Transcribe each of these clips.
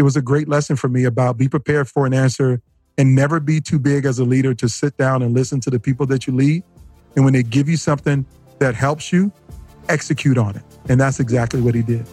it was a great lesson for me about be prepared for an answer and never be too big as a leader to sit down and listen to the people that you lead. And when they give you something that helps you, execute on it. And that's exactly what he did.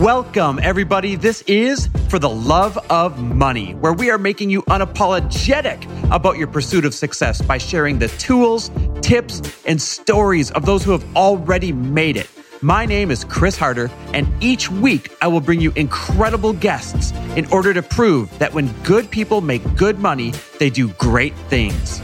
Welcome, everybody. This is For the Love of Money, where we are making you unapologetic about your pursuit of success by sharing the tools, tips, and stories of those who have already made it. My name is Chris Harder, and each week I will bring you incredible guests in order to prove that when good people make good money, they do great things.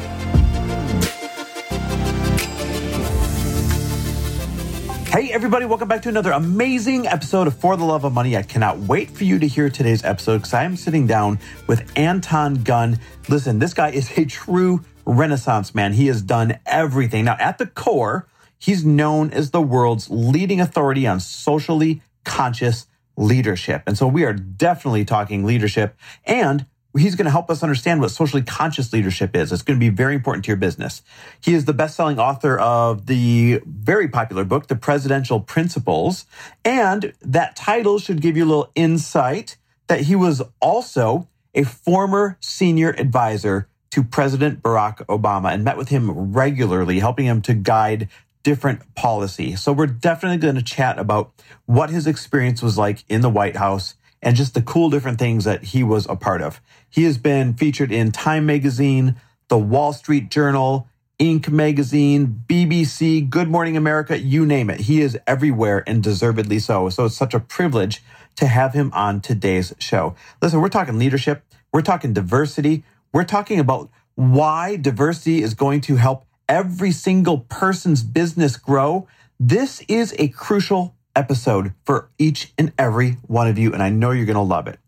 Hey, everybody, welcome back to another amazing episode of For the Love of Money. I cannot wait for you to hear today's episode because I am sitting down with Anton Gunn. Listen, this guy is a true renaissance man. He has done everything. Now, at the core, he's known as the world's leading authority on socially conscious leadership. And so we are definitely talking leadership and He's going to help us understand what socially conscious leadership is. It's going to be very important to your business. He is the best-selling author of the very popular book, The Presidential Principles. And that title should give you a little insight that he was also a former senior advisor to President Barack Obama and met with him regularly, helping him to guide different policy. So we're definitely going to chat about what his experience was like in the White House and just the cool different things that he was a part of. He has been featured in Time Magazine, The Wall Street Journal, Inc. Magazine, BBC, Good Morning America, you name it. He is everywhere and deservedly so. So it's such a privilege to have him on today's show. Listen, we're talking leadership, we're talking diversity, we're talking about why diversity is going to help every single person's business grow. This is a crucial episode for each and every one of you, and I know you're going to love it.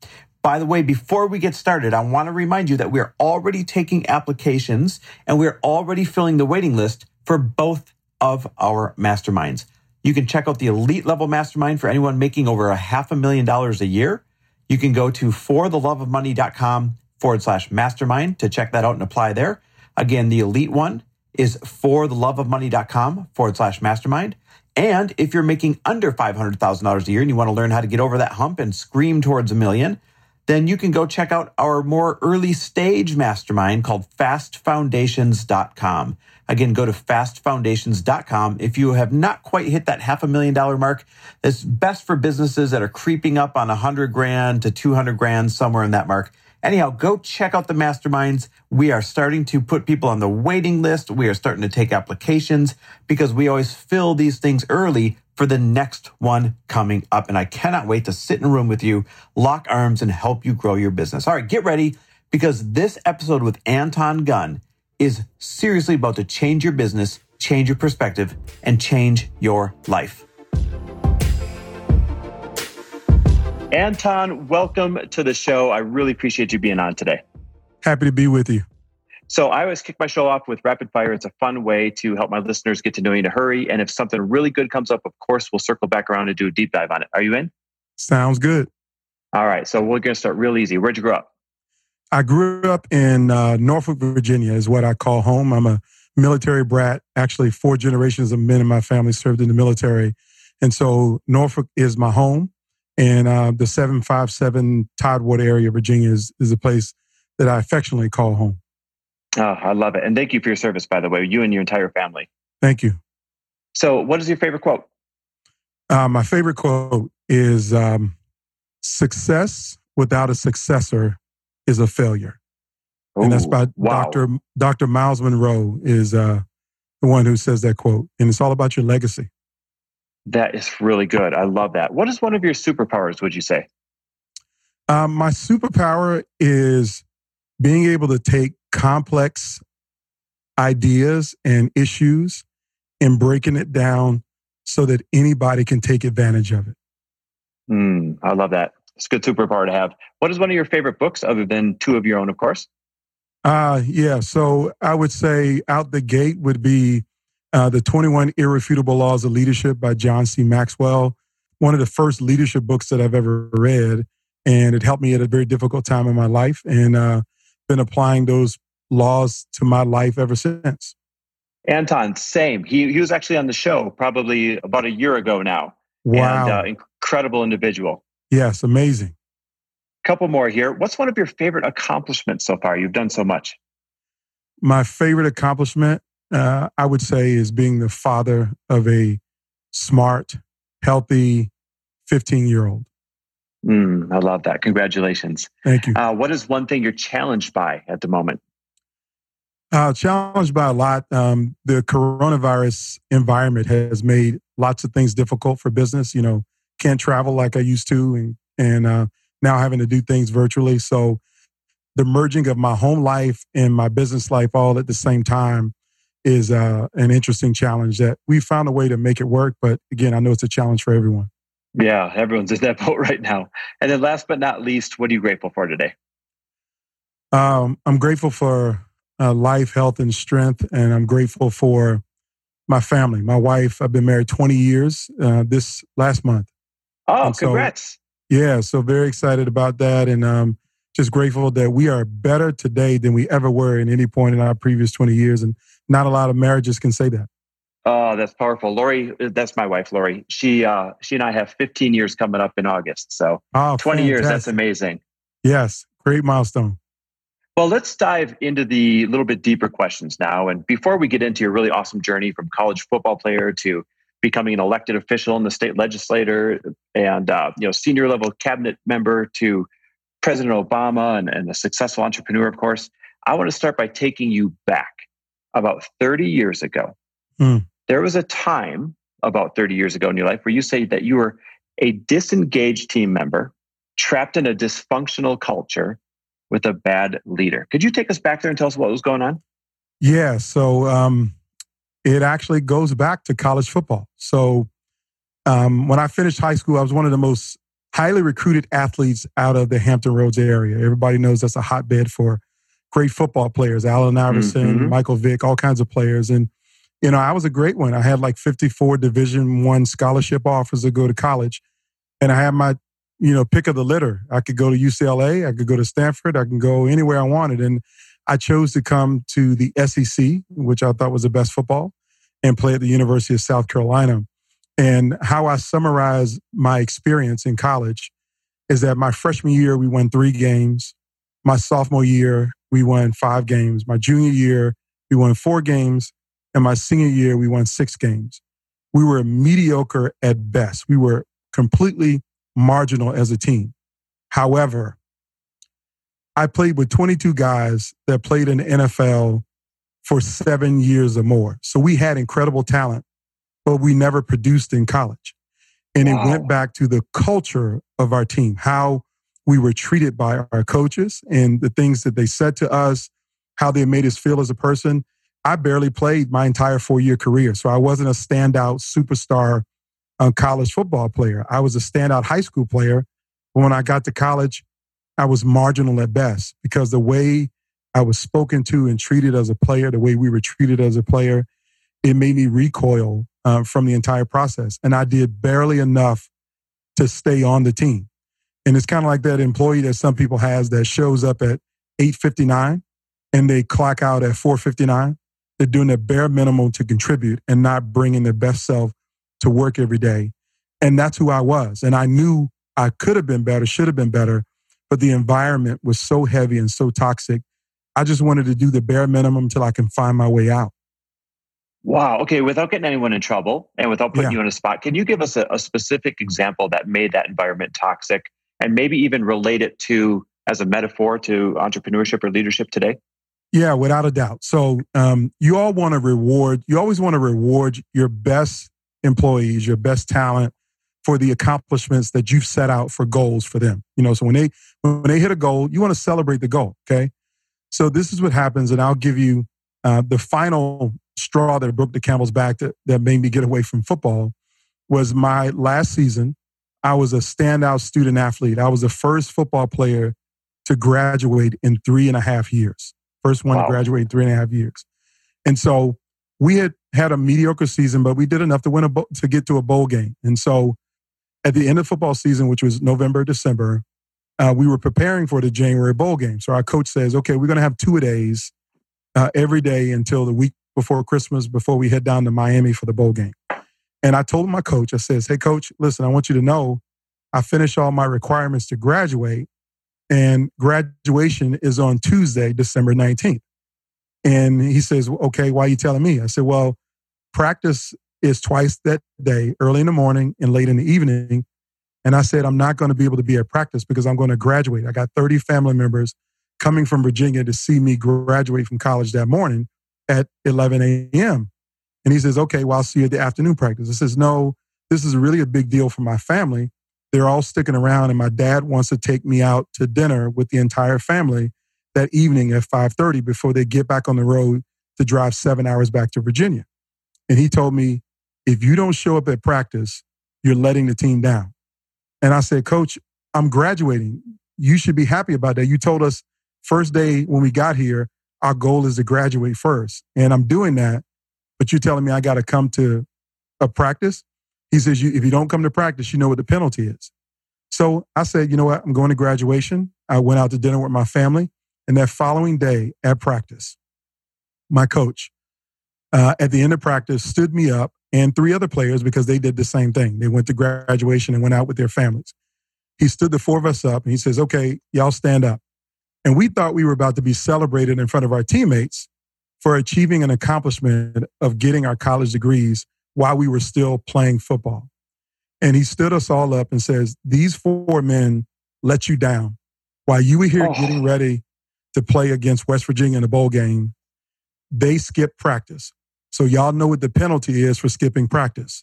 By the way, before we get started, I want to remind you that we are already taking applications and we're already filling the waiting list for both of our masterminds. You can check out the elite level mastermind for anyone making over a half a million dollars a year. You can go to fortheloveofmoney.com forward slash mastermind to check that out and apply there. Again, the elite one is fortheloveofmoney.com forward slash mastermind. And if you're making under $500,000 a year and you want to learn how to get over that hump and scream towards a million, then you can go check out our more early stage mastermind called fastfoundations.com. Again, go to fastfoundations.com. If you have not quite hit that half a million dollar mark, it's best for businesses that are creeping up on a hundred grand to 200 grand, somewhere in that mark. Anyhow, go check out the masterminds. We are starting to put people on the waiting list. We are starting to take applications because we always fill these things early for the next one coming up. And I cannot wait to sit in a room with you, lock arms, and help you grow your business. All right, get ready because this episode with Anton Gunn is seriously about to change your business, change your perspective, and change your life. Anton, welcome to the show. I really appreciate you being on today. Happy to be with you. So I always kick my show off with rapid fire. It's a fun way to help my listeners get to know you in a hurry. And if something really good comes up, of course, we'll circle back around and do a deep dive on it. Are you in? Sounds good. All right. So we're going to start real easy. Where'd you grow up? I grew up in uh, Norfolk, Virginia, is what I call home. I'm a military brat. Actually, four generations of men in my family served in the military. And so Norfolk is my home. And uh, the 757 Tidewater area, Virginia, is, is a place that I affectionately call home. Oh, I love it. And thank you for your service, by the way, you and your entire family. Thank you. So, what is your favorite quote? Uh, my favorite quote is um, Success without a successor is a failure. Ooh, and that's by wow. Dr. Dr. Myles Munroe, is uh, the one who says that quote. And it's all about your legacy. That is really good. I love that. What is one of your superpowers, would you say? Um, my superpower is being able to take complex ideas and issues and breaking it down so that anybody can take advantage of it. Mm, I love that. It's a good superpower to have. What is one of your favorite books, other than two of your own, of course? Uh, yeah. So I would say out the gate would be uh, The 21 Irrefutable Laws of Leadership by John C. Maxwell, one of the first leadership books that I've ever read. And it helped me at a very difficult time in my life and uh, been applying those laws to my life ever since. Anton, same. He, he was actually on the show probably about a year ago now. Wow. And uh, incredible individual. Yes, amazing. Couple more here. What's one of your favorite accomplishments so far? You've done so much. My favorite accomplishment, uh, I would say, is being the father of a smart, healthy 15 year old. Mm, I love that. Congratulations. Thank you. Uh, what is one thing you're challenged by at the moment? Uh, challenged by a lot. Um, the coronavirus environment has made lots of things difficult for business. You know, can't travel like I used to, and and uh, now having to do things virtually. So the merging of my home life and my business life all at the same time is uh, an interesting challenge that we found a way to make it work. But again, I know it's a challenge for everyone. Yeah, everyone's in that boat right now. And then last but not least, what are you grateful for today? Um, I'm grateful for uh, life, health, and strength. And I'm grateful for my family, my wife. I've been married 20 years uh, this last month. Oh, so, congrats. Yeah, so very excited about that. And um, just grateful that we are better today than we ever were in any point in our previous 20 years. And not a lot of marriages can say that. Oh, that's powerful. Lori, that's my wife, Lori. She uh, she and I have 15 years coming up in August. So oh, 20 fantastic. years, that's amazing. Yes, great milestone. Well, let's dive into the little bit deeper questions now. And before we get into your really awesome journey from college football player to becoming an elected official in the state legislature and uh, you know senior level cabinet member to President Obama and, and a successful entrepreneur, of course, I want to start by taking you back about 30 years ago. Mm. There was a time about 30 years ago in your life where you say that you were a disengaged team member, trapped in a dysfunctional culture with a bad leader. Could you take us back there and tell us what was going on? Yeah. So um, it actually goes back to college football. So um, when I finished high school, I was one of the most highly recruited athletes out of the Hampton Roads area. Everybody knows that's a hotbed for great football players, Allen Iverson, mm-hmm. Michael Vick, all kinds of players. And, you know, I was a great one. I had like 54 division one scholarship offers to go to college. And I had my, you know, pick of the litter. I could go to UCLA, I could go to Stanford, I can go anywhere I wanted. And I chose to come to the SEC, which I thought was the best football, and play at the University of South Carolina. And how I summarize my experience in college is that my freshman year, we won three games. My sophomore year, we won five games. My junior year, we won four games. And my senior year, we won six games. We were mediocre at best. We were completely marginal as a team. However, I played with 22 guys that played in the NFL for seven years or more. So we had incredible talent but we never produced in college. And wow. it went back to the culture of our team, how we were treated by our coaches and the things that they said to us, how they made us feel as a person. I barely played my entire four year career. So I wasn't a standout superstar uh, college football player. I was a standout high school player. But when I got to college, I was marginal at best because the way I was spoken to and treated as a player, the way we were treated as a player, it made me recoil uh, from the entire process. And I did barely enough to stay on the team. And it's kind of like that employee that some people has that shows up at 8:59 and they clock out at 4:59. They're doing the bare minimum to contribute and not bringing their best self to work every day. And that's who I was. And I knew I could have been better, should have been better, but the environment was so heavy and so toxic. I just wanted to do the bare minimum until I can find my way out. Wow. Okay. Without getting anyone in trouble and without putting yeah. you on a spot, can you give us a, a, specific example that made that environment toxic and maybe even relate it to as a metaphor to entrepreneurship or leadership today? Yeah, without a doubt. So um, you all want to reward, you always want to reward your best employees, your best talent for the accomplishments that you've set out for goals for them. You know, so when they when they hit a goal, you want to celebrate the goal. Okay. So this is what happens, and I'll give you uh, the final straw that broke the camel's back that, that made me get away from football was my last season. I was a standout student athlete. I was the first football player to graduate in three and a half years. First one wow. to graduate in three and a half years. And so we had had a mediocre season, but we did enough to win a bo- to get to a bowl game. And so at the end of football season, which was November, December, uh, we were preparing for the January bowl game. So our coach says, okay, we're going to have two days uh, every day until the week before Christmas before we head down to Miami for the bowl game. And I told my coach, I says, Hey, coach, listen, I want you to know I finished all my requirements to graduate, and graduation is on Tuesday, December 19th. And he says, Okay, why are you telling me? I said, Well, practice is twice that day, early in the morning and late in the evening. And I said, I'm not going to be able to be at practice because I'm going to graduate. I got 30 family members coming from Virginia to see me graduate from college that morning at 11 a.m. And he says, okay, well, I'll see you at the afternoon practice. I says, no, this is really a big deal for my family. They're all sticking around and my dad wants to take me out to dinner with the entire family that evening at 5.30 before they get back on the road to drive seven hours back to Virginia. And he told me, if you don't show up at practice, you're letting the team down. And I said, Coach, I'm graduating. You should be happy about that. You told us first day when we got here, our goal is to graduate first. And I'm doing that, but you're telling me I got to come to a practice? He says, you, if you don't come to practice, you know what the penalty is. So I said, you know what? I'm going to graduation. I went out to dinner with my family. And that following day at practice, my coach, uh, at the end of practice, stood me up and three other players because they did the same thing. They went to graduation and went out with their families. He stood the four of us up and he says, Okay, y'all stand up. And we thought we were about to be celebrated in front of our teammates for achieving an accomplishment of getting our college degrees while we were still playing football. And he stood us all up and says, These four men let you down while you were here oh. getting ready to play against West Virginia in a bowl game. They skipped practice. So y'all know what the penalty is for skipping practice.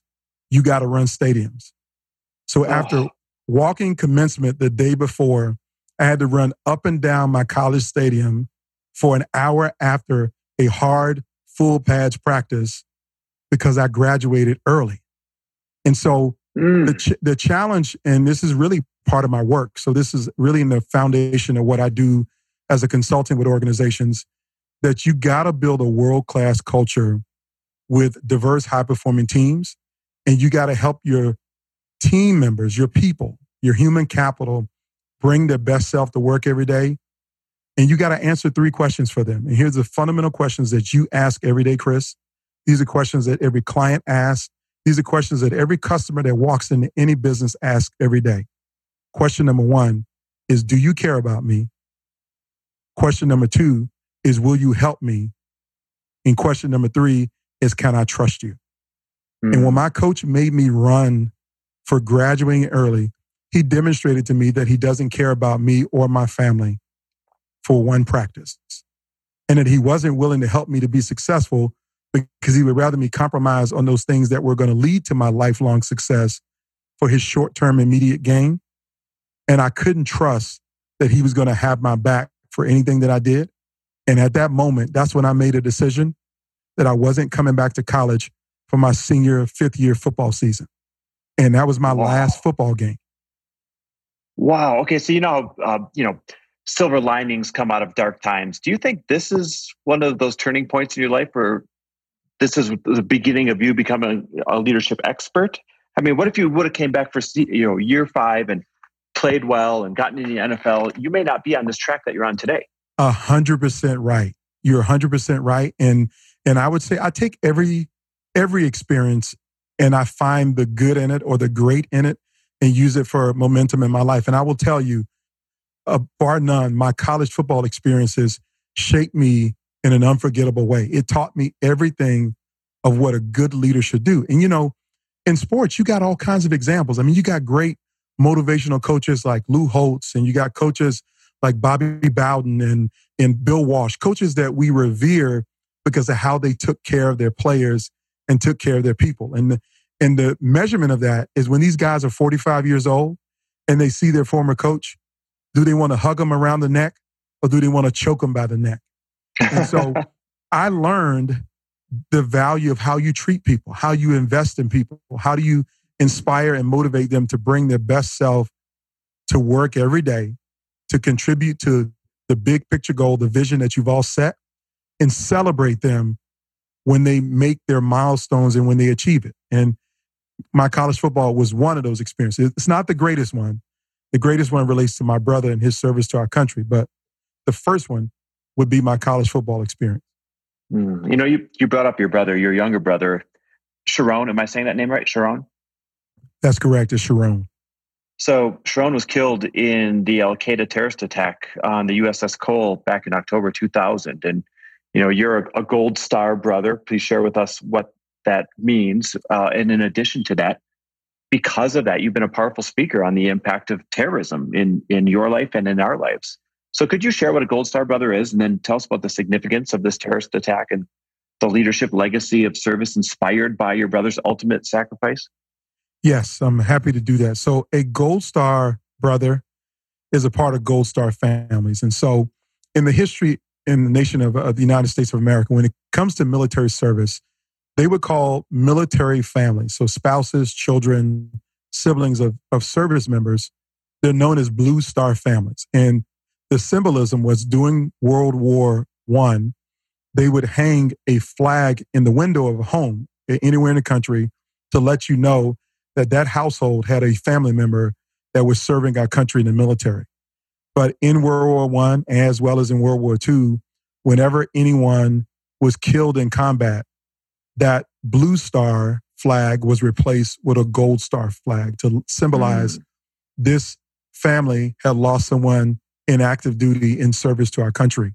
You got to run stadiums. So oh. after walking commencement the day before, I had to run up and down my college stadium for an hour after a hard full pads practice because I graduated early. And so mm. the, ch- the challenge, and this is really part of my work. So this is really in the foundation of what I do as a consultant with organizations that you got to build a world class culture with diverse, high performing teams. And you got to help your team members, your people, your human capital bring their best self to work every day. And you got to answer three questions for them. And here's the fundamental questions that you ask every day, Chris. These are questions that every client asks. These are questions that every customer that walks into any business asks every day. Question number one is Do you care about me? Question number two is Will you help me? And question number three is can I trust you? Mm-hmm. And when hmm. my coach made me run for graduating early, he demonstrated to me that he doesn't care about me or my family for one practice. And that he wasn't willing to help me to be successful because he would rather me compromise on those things that were going to lead to my lifelong success for his short term immediate gain. And I couldn't trust that he was going to have my back for anything that I did. And at that moment, that's when I made a decision that I wasn't coming back to college for my senior fifth year football season. And that was my wow. last football game. Wow. Okay. So, you know, uh, you know, silver linings come out of dark times. Do you think this is one of those turning points in your life where this is the beginning of you becoming a leadership expert? I mean, what if you would have came back for you know year five and played well and gotten in the NFL? You may not be on this track that you're on today. A hundred percent right. You're a hundred percent right. And and I would say I take every every experience and I find the good in it or the great in it and use it for momentum in my life. And I will tell you, uh, bar none, my college football experiences shaped me in an unforgettable way. It taught me everything of what a good leader should do. And you know, in sports, you got all kinds of examples. I mean, you got great motivational coaches like Lou Holtz, and you got coaches like Bobby Bowden and, and Bill Walsh, coaches that we revere because of how they took care of their players and took care of their people. And and the measurement of that is when these guys are 45 years old and they see their former coach, do they want to hug them around the neck or do they want to choke them by the neck? And so I learned the value of how you treat people, how you invest in people, how do you inspire and motivate them to bring their best self to work every day to contribute to the big picture goal, the vision that you've all set, and celebrate them when they make their milestones and when they achieve it. And my college football was one of those experiences. It's not the greatest one. The greatest one relates to my brother and his service to our country, but the first one would be my college football experience. Mm. You know, you, you brought up your brother, your younger brother. Cherone. Am I saying that name right? Cherone? That's correct. It's Cherone. So Cherone was killed in the Al Qaeda terrorist attack on the USS Cole back in October 2000. And, you know, you're a, a Gold Star brother. Please share with us what that means. Uh, and in addition to that, because of that, you've been a powerful speaker on the impact of terrorism in, in your life and in our lives. So could you share what a Gold Star brother is and then tell us about the significance of this terrorist attack and the leadership legacy of service inspired by your brother's ultimate sacrifice? Yes, I'm happy to do that. So, a Gold Star brother is a part of Gold Star families. And so, in the history in the nation of, of the United States of America, when it comes to military service, they would call military families, so spouses, children, siblings of, of service members, they're known as Blue Star families. And the symbolism was during World War One, they would hang a flag in the window of a home anywhere in the country to let you know that that household had a family member that was serving our country in the military. But in World War One, as well as in World War Two, whenever anyone was killed in combat, that blue star flag was replaced with a gold star flag to symbolize mm. this family had lost someone in active duty in service to our country.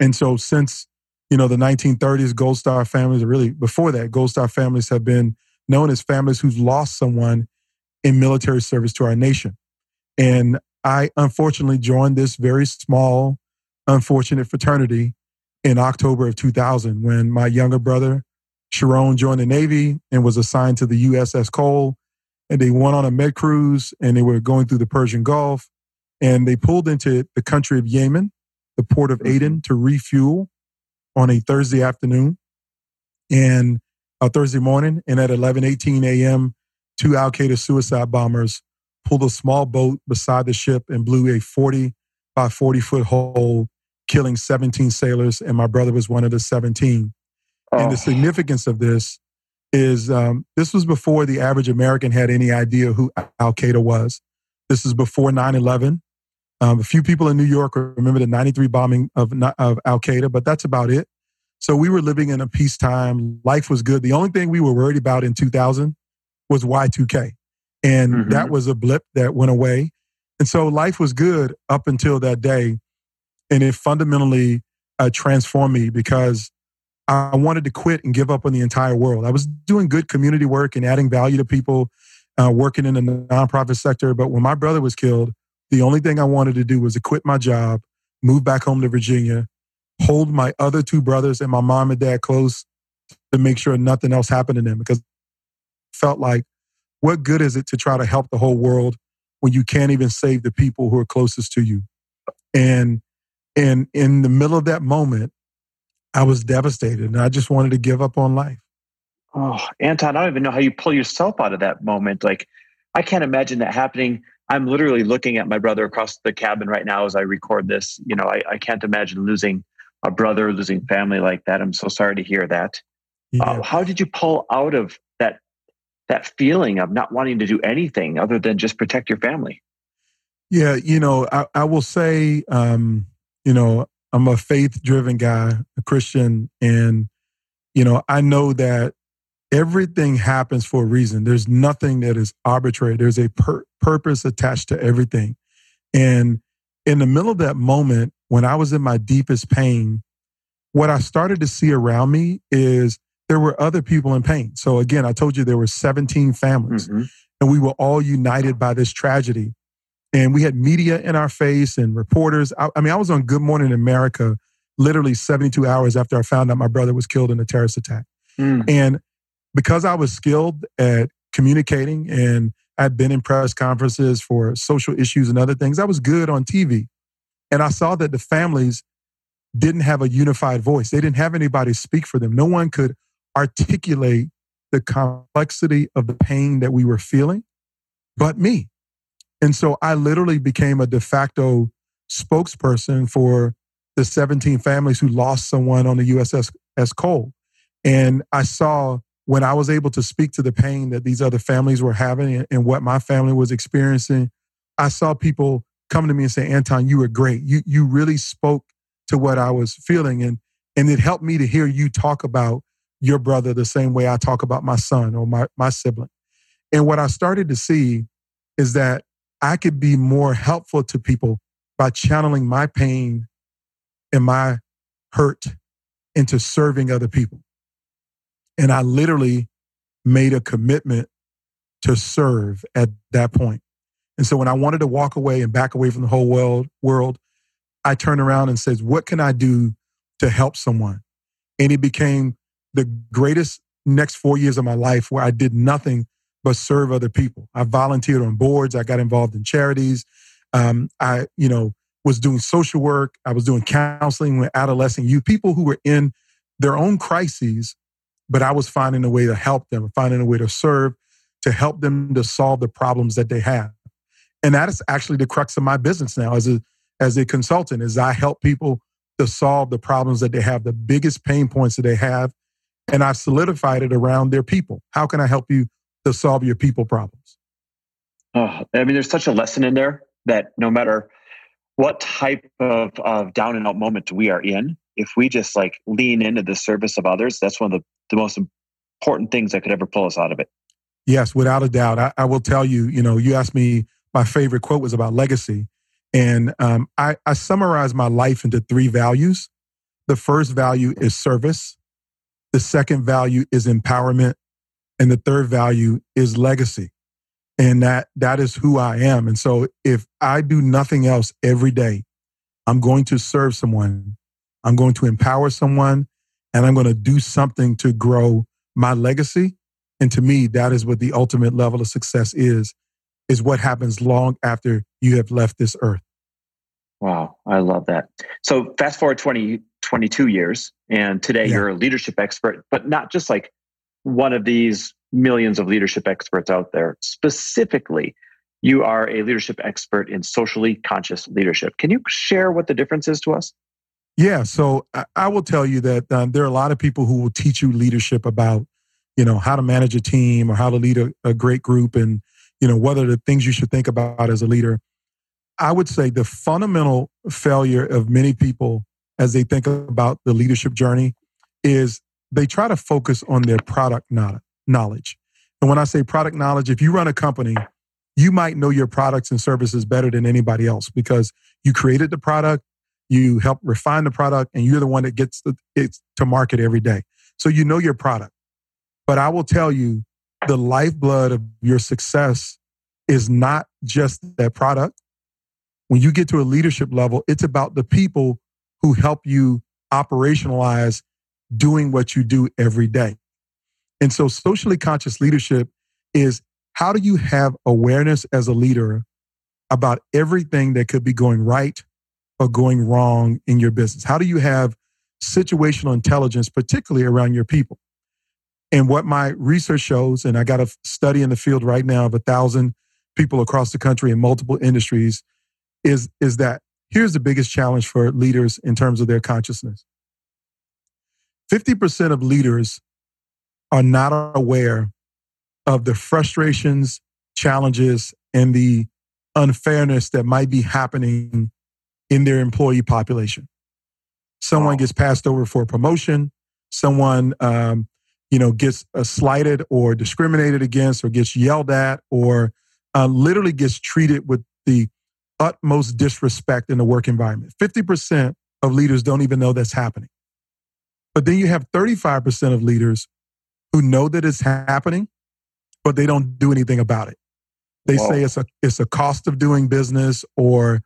And so since you know the 1930s gold star families really before that gold star families have been known as families who've lost someone in military service to our nation. And I unfortunately joined this very small, unfortunate fraternity in October of 2000 when my younger brother, Cherone, joined the Navy and was assigned to the USS Cole. And they went on a med cruise and they were going through the Persian Gulf. And they pulled into the country of Yemen, the port of Aden, mm-hmm. to refuel on a Thursday afternoon. And a Thursday morning, and at 11:18 a.m., two Al Qaeda suicide bombers pulled a small boat beside the ship and blew a 40 by 40 foot hole, killing 17 sailors, and my brother was one of the 17. Oh. And the oh. significance of this is um, this was before the average American had any idea who Al Qaeda was. This is before 9 11. Um, a few people in New York remember the 93 bombing of, of Al Qaeda, but that's about it. So we were living in a peacetime. Life was good. The only thing we were worried about in 2000 was Y2K. And mm-hmm. that was a blip that went away. And so life was good up until that day. And it fundamentally uh, transformed me because I wanted to quit and give up on the entire world. I was doing good community work and adding value to people, uh, working in the nonprofit sector. But when my brother was killed, the only thing I wanted to do was to quit my job, move back home to Virginia, hold my other two brothers and my mom and dad close to make sure nothing else happened to them because felt like what good is it to try to help the whole world when you can't even save the people who are closest to you and and in the middle of that moment i was devastated and i just wanted to give up on life oh anton i don't even know how you pull yourself out of that moment like i can't imagine that happening i'm literally looking at my brother across the cabin right now as i record this you know i, I can't imagine losing a brother losing family like that. I'm so sorry to hear that. Yeah. Uh, how did you pull out of that that feeling of not wanting to do anything other than just protect your family? Yeah, you know, I, I will say, um, you know, I'm a faith driven guy, a Christian, and you know, I know that everything happens for a reason. There's nothing that is arbitrary. There's a pur- purpose attached to everything, and in the middle of that moment, when I was in my deepest pain, what I started to see around me is there were other people in pain. So again, I told you there were 17 families mm-hmm. and we were all united by this tragedy. And we had media in our face and reporters. I, I mean, I was on Good Morning America literally 72 hours after I found out my brother was killed in a terrorist attack. Mm. And because I was skilled at communicating and I'd been in press conferences for social issues and other things, I was good on TV. And I saw that the families didn't have a unified voice. They didn't have anybody speak for them. No one could articulate the complexity of the pain that we were feeling but me. And so I literally became a de facto spokesperson for the 17 families who lost someone on the USS Cole. And I saw when I was able to speak to the pain that these other families were having and what my family was experiencing, I saw people come to me and say, Anton, you were great. You you really spoke to what I was feeling. And and it helped me to hear you talk about your brother the same way I talk about my son or my, my sibling. And what I started to see is that I could be more helpful to people by channeling my pain and my hurt into serving other people. And I literally made a commitment to serve at that point. And so when I wanted to walk away and back away from the whole world, world, I turned around and said, "What can I do to help someone?" And it became the greatest next four years of my life where I did nothing but serve other people. I volunteered on boards. I got involved in charities. Um, I, you know, was doing social work. I was doing counseling with adolescent youth, people who were in their own crises, but I was finding a way to help them, finding a way to serve, to help them to solve the problems that they have. And that is actually the crux of my business now as a as a consultant is I help people to solve the problems that they have, the biggest pain points that they have. And I've solidified it around their people. How can I help you to solve your people problems? Oh, I mean, there's such a lesson in there that no matter what type of, of down and out moment we are in, if we just like lean into the service of others, that's one of the, the most important things that could ever pull us out of it. Yes, without a doubt. I, I will tell you, you know, you asked me, my favorite quote was about legacy. And um, I, I summarize my life into three values. The first value is service. The second value is empowerment. And the third value is legacy. And that, that is who I am. And so if I do nothing else every day, I'm going to serve someone. I'm going to empower someone and I'm going to do something to grow my legacy. And to me, that is what the ultimate level of success is, is what happens long after you have left this earth. Wow, I love that. So fast forward 20, 22 years, and today yeah. you're a leadership expert, but not just like one of these millions of leadership experts out there. Specifically, you are a leadership expert in socially conscious leadership. Can you share what the difference is to us? Yeah, so I will tell you that um, there are a lot of people who will teach you leadership about, you know, how to manage a team or how to lead a, a great group and, you know, what are the things you should think about as a leader. I would say the fundamental failure of many people as they think about the leadership journey is they try to focus on their product knowledge. And when I say product knowledge, if you run a company, you might know your products and services better than anybody else because you created the product, you help refine the product, and you're the one that gets it to market every day. So you know your product. But I will tell you, the lifeblood of your success is not just that product when you get to a leadership level, it's about the people who help you operationalize doing what you do every day. And so, socially conscious leadership is how do you have awareness as a leader about everything that could be going right or going wrong in your business? How do you have situational intelligence, particularly around your people? And what my research shows, and I got a study in the field right now of a thousand people across the country in multiple industries is, is that here's the biggest challenge for leaders in terms of their consciousness 50% of leaders are not aware of the frustrations, challenges, and the unfairness that might be happening in their employee population. Someone wow. gets passed over for a promotion. Someone, um, you know, gets uh, slighted or discriminated against, or gets yelled at, or uh, literally gets treated with the utmost disrespect in the work environment. 50% of leaders don't even know that's happening. But then you have 35% of leaders who know that it's happening, but they don't do anything about it. They Whoa. say it's a it's a cost of doing business or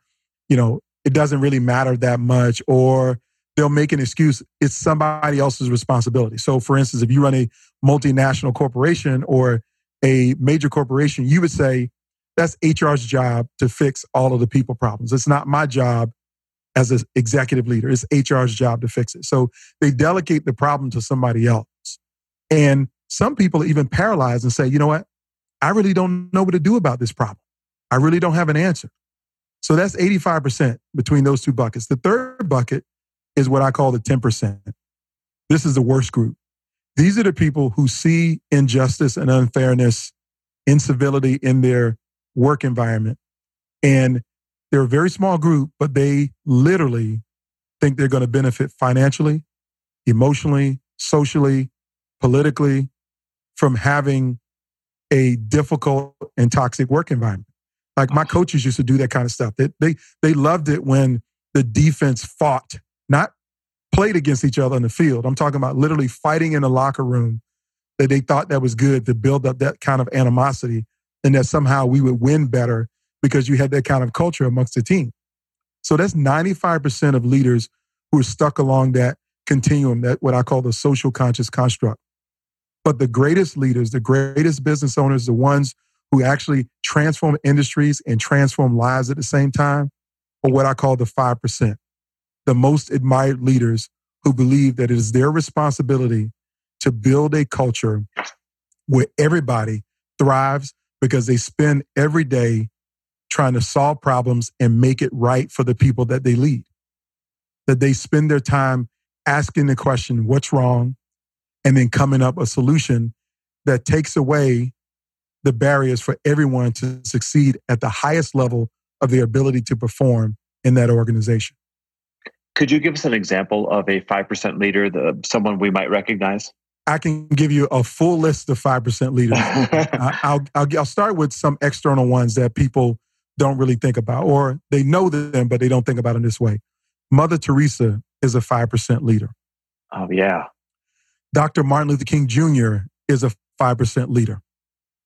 you know, it doesn't really matter that much or they'll make an excuse it's somebody else's responsibility. So for instance, if you run a multinational corporation or a major corporation, you would say that's HR's job to fix all of the people problems. It's not my job as an executive leader. It's HR's job to fix it. So they delegate the problem to somebody else. And some people even paralyzed and say, you know what? I really don't know what to do about this problem. I really don't have an answer. So that's 85% between those two buckets. The third bucket is what I call the 10%. This is the worst group. These are the people who see injustice and unfairness, incivility in their work environment. And they're a very small group, but they literally think they're going to benefit financially, emotionally, socially, politically, from having a difficult and toxic work environment. Like my coaches used to do that kind of stuff. They, they, they loved it when the defense fought, not played against each other in the field. I'm talking about literally fighting in the locker room that they thought that was good to build up that kind of animosity and that somehow we would win better because you had that kind of culture amongst the team. So that's 95% of leaders who are stuck along that continuum, that what I call the social conscious construct. But the greatest leaders, the greatest business owners, the ones who actually transform industries and transform lives at the same time, are what I call the 5%. The most admired leaders who believe that it is their responsibility to build a culture where everybody thrives because they spend every day trying to solve problems and make it right for the people that they lead. That they spend their time asking the question, what's wrong? And then coming up a solution that takes away the barriers for everyone to succeed at the highest level of their ability to perform in that organization. Could you give us an example of a 5% leader, the, uh, someone we might recognize? I can give you a full list of 5% leaders. I'll, I'll, I'll start with some external ones that people don't really think about, or they know them, but they don't think about it this way. Mother Teresa is a 5% leader. Oh, yeah. Dr. Martin Luther King Jr. is a 5% leader.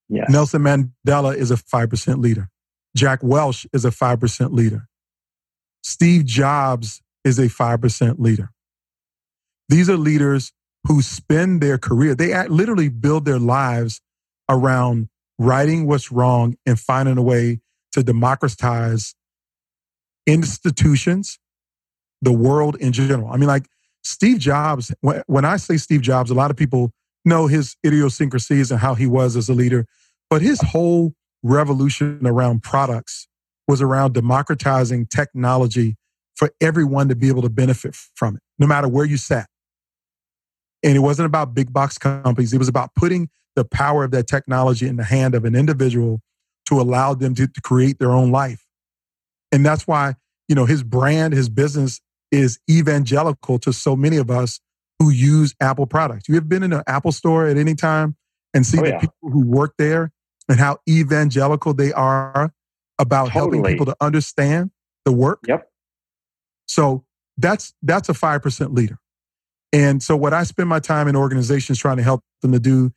Yes. Nelson Mandela is a 5% leader. Jack Welch is a 5% leader. Steve Jobs is a 5% leader. These are leaders who spend their career, they literally build their lives around righting what's wrong and finding a way to democratize institutions, the world in general. I mean, like Steve Jobs, when I say Steve Jobs, a lot of people know his idiosyncrasies and how he was as a leader, but his whole revolution around products was around democratizing technology for everyone to be able to benefit from it, no matter where you sat. And it wasn't about big box companies, it was about putting the power of that technology in the hand of an individual to allow them to, to create their own life. And that's why, you know, his brand, his business is evangelical to so many of us who use Apple products. You have been in an Apple store at any time and see oh, the yeah. people who work there and how evangelical they are about totally. helping people to understand the work. Yep. So that's that's a five percent leader. And so what I spend my time in organizations trying to help them to do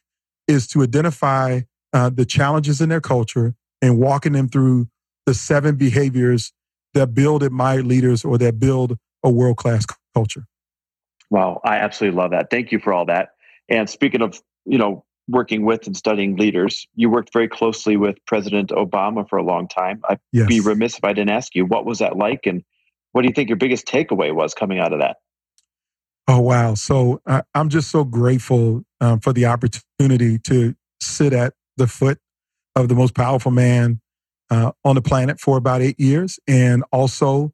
is to identify uh, the challenges in their culture and walking them through the seven behaviors that build admired leaders or that build a world class culture. Wow, I absolutely love that. Thank you for all that. And speaking of, you know, working with and studying leaders, you worked very closely with President Obama for a long time. I'd yes. be remiss if I didn't ask you what was that like and what do you think your biggest takeaway was coming out of that? Oh wow! So uh, I'm just so grateful um, for the opportunity to sit at the foot of the most powerful man uh, on the planet for about eight years. And also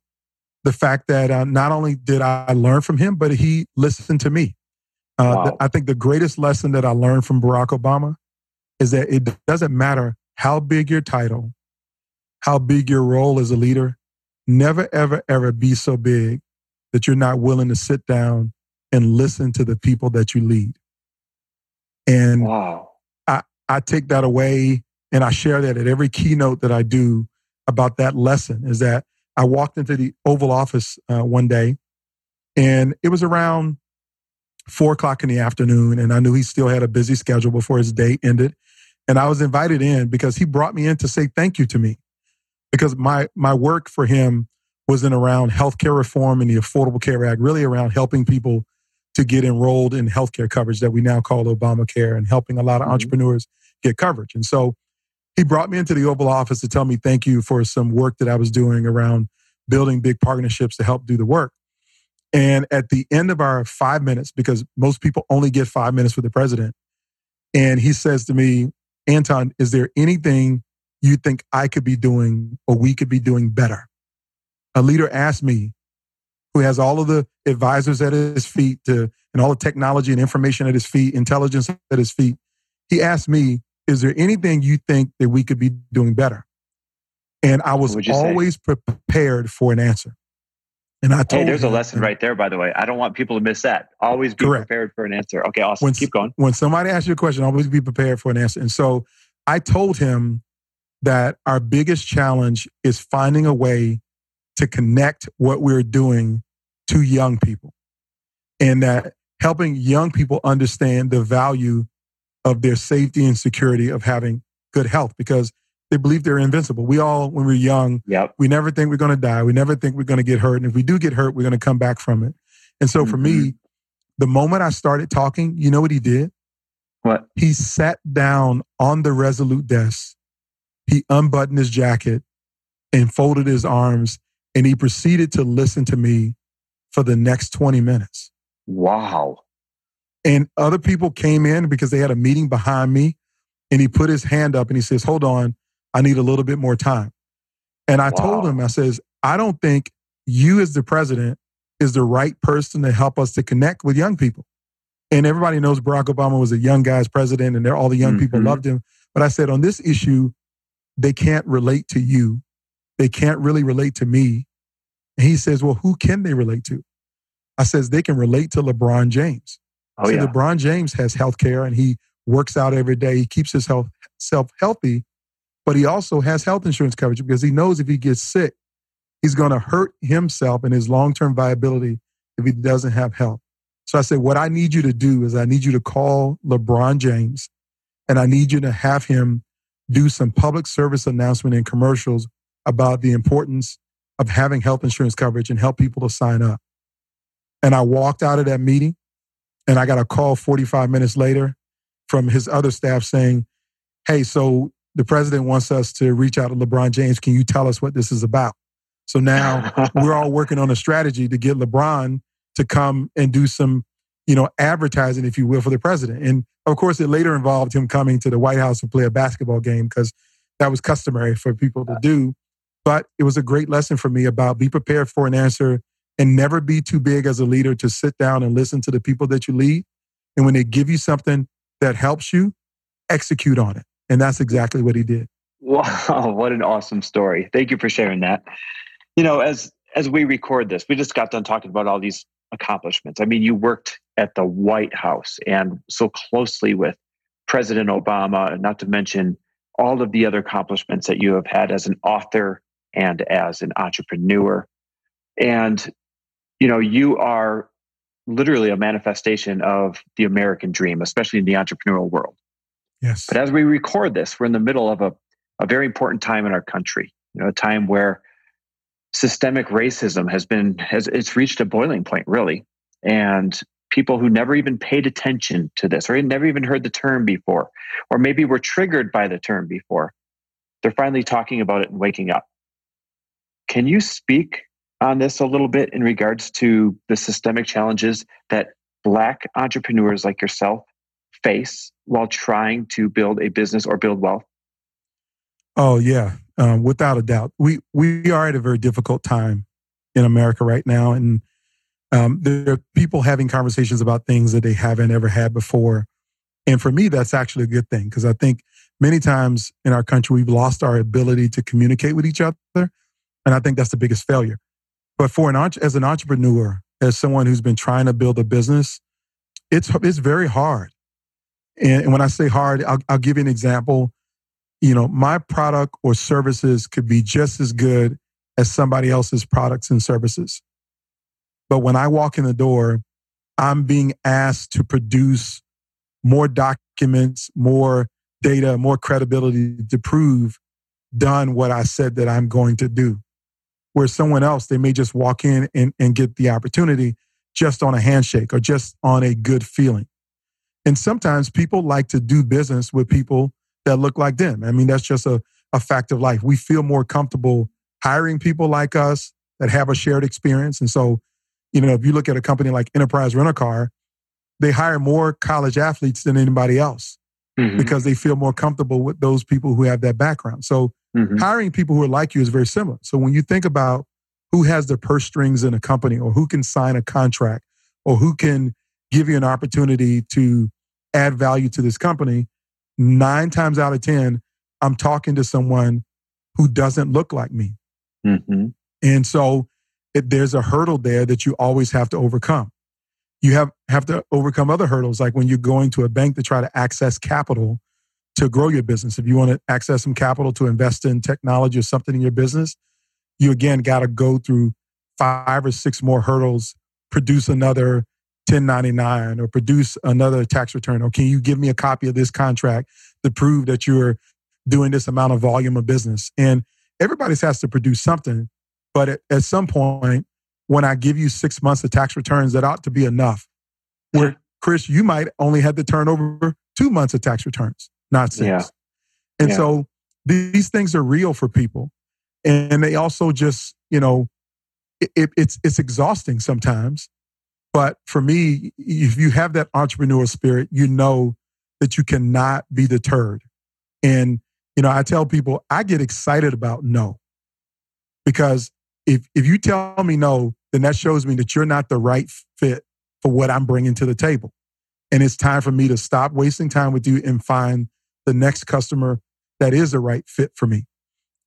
the fact that uh, not only did I learn from him, but he listened to me. Uh, wow. I think the greatest lesson that I learned from Barack Obama is that it doesn't matter how big your title, how big your role as a leader, never, ever, ever be so big that you're not willing to sit down and listen to the people that you lead. And wow. I take that away and I share that at every keynote that I do about that lesson is that I walked into the Oval Office uh, one day and it was around four o'clock in the afternoon and I knew he still had a busy schedule before his day ended. And I was invited in because he brought me in to say thank you to me because my, my work for him was in around healthcare reform and the Affordable Care Act, really around helping people to get enrolled in healthcare coverage that we now call Obamacare and helping a lot of mm-hmm. entrepreneurs get coverage. And so he brought me into the Oval Office to tell me thank you for some work that I was doing around building big partnerships to help do the work. And at the end of our five minutes, because most people only get five minutes with the president, and he says to me, Anton, is there anything you think I could be doing or we could be doing better? A leader asked me, who has all of the advisors at his feet to, and all the technology and information at his feet, intelligence at his feet. He asked me, Is there anything you think that we could be doing better? And I was always say? prepared for an answer. And I told hey, there's him, a lesson right there, by the way. I don't want people to miss that. Always be Correct. prepared for an answer. Okay, awesome. When, Keep going. When somebody asks you a question, always be prepared for an answer. And so I told him that our biggest challenge is finding a way to connect what we're doing to young people and that helping young people understand the value of their safety and security of having good health because they believe they're invincible. We all, when we're young, Yep. we never think we're going to die. We never think we're going to get hurt. And if we do get hurt, we're going to come back from it. And so for me, mm-hmm. the moment I started talking, you know what he did? What? He sat down on the Resolute desk. He unbuttoned his jacket and folded his arms, and he proceeded to listen to me for the next 20 minutes. Wow. And other people came in because they had a meeting behind me, and he put his hand up and he says, Hold on, I need a little bit more time. And I told him, I says, I don't think you as the president is the right person to help us to connect with young people. And everybody knows Barack Obama was a young guy's president and they're- all the young people Mhm. loved him. But I said, on this issue, they can't relate to you. They can't really relate to me. And he says, well, who can they relate to? I says, they can relate to LeBron James. Oh, so yeah. LeBron James has health care and he works out every day. He keeps his health self healthy, but he also has health insurance coverage because he knows if he gets sick, he's going to hurt himself and his long term viability if he doesn't have health. So I said, what I need you to do is I need you to call LeBron James and I need you to have him do some public service announcement and commercials about the importance of having health insurance coverage and help people to sign up. And I walked out of that meeting and I got a call 45 minutes later from his other staff saying, Hey, so the president wants us to reach out to LeBron James. Can you tell us what this is about? So now we're all working on a strategy to get LeBron to come and do some, you know, advertising, if you will, for the president. And of course, it later involved him coming to the White House to play a basketball game because that was customary for people to uh, do. But it was a great lesson for me about be prepared for an answer and never be too big as a leader to sit down and listen to the people that you lead. And when they give you something that helps you, execute on it. And that's exactly what he did. Wow, what an awesome story. Thank you for sharing that. You know, as as we record this, we just got done talking about all these accomplishments. I mean, you worked at the White House and so closely with President Obama, and not to mention all of the other accomplishments that you have had as an author and as an entrepreneur. And you know, you are literally a manifestation of the American dream, especially in the entrepreneurial world. Yes. But as we record this, we're in the middle of a, a very important time in our country. You know, a time where systemic racism has been has it's reached a boiling point, really. And people who never even paid attention to this or had never even heard the term before, or maybe were triggered by the term before, they're finally talking about it and waking up. Can you speak on this a little bit in regards to the systemic challenges that Black entrepreneurs like yourself face while trying to build a business or build wealth? Oh yeah, um, without a doubt. We we are at a very difficult time in America right now, and um, there are people having conversations about things that they haven't ever had before. And for me, that's actually a good thing because I think many times in our country we've lost our ability to communicate with each other, and I think that's the biggest failure. But for an as an entrepreneur, as someone who's been trying to build a business, it's it's very hard. And, when I say hard, I'll, I'll give you an example you know, my product or services could be just as good as somebody else's products and services. But when I walk in the door, I'm being asked to produce more documents, more data, more credibility to prove done what I said that I'm going to do. Where someone else, they may just walk in and, and get the opportunity just on a handshake or just on a good feeling. And sometimes people like to do business with people that look like them. I mean, that's just a, a fact of life. We feel more comfortable hiring people like us that have a shared experience. And so, you know, if you look at a company like Enterprise Rent a Car, they hire more college athletes than anybody else Mhm. because they feel more comfortable with those people who have that background. So, Mhm. hiring people who are like you is very similar. So, when you think about who has the purse strings in a company or who can sign a contract or who can give you an opportunity to add value to this company, nine times out of 10, I'm talking to someone who doesn't look like me. Mhm. And so it, there's a hurdle there that you always have to overcome. You have, have to overcome other hurdles, like when you're going to a bank to try to access capital to grow your business. If you want to access some capital to invest in technology or something in your business, you again got to go through five or six more hurdles, produce another 1099 or produce another tax return. Or can you give me a copy of this contract to prove that you're doing this amount of volume of business? And everybody has to produce something. But at, at some point, when I give you six months of tax returns, that ought to be enough. Where, Chris, you might only have to turn over two months of tax returns, not six. Yeah. And yeah. so these things are real for people. And they also just, you know, it, it's it's exhausting sometimes. But for me, if you have that entrepreneurial spirit, you know that you cannot be deterred. And you know, I tell people I get excited about no, because if if you tell me no, then that shows me that you're not the right fit for what I'm bringing to the table. And it's time for me to stop wasting time with you and find the next customer that is the right fit for me.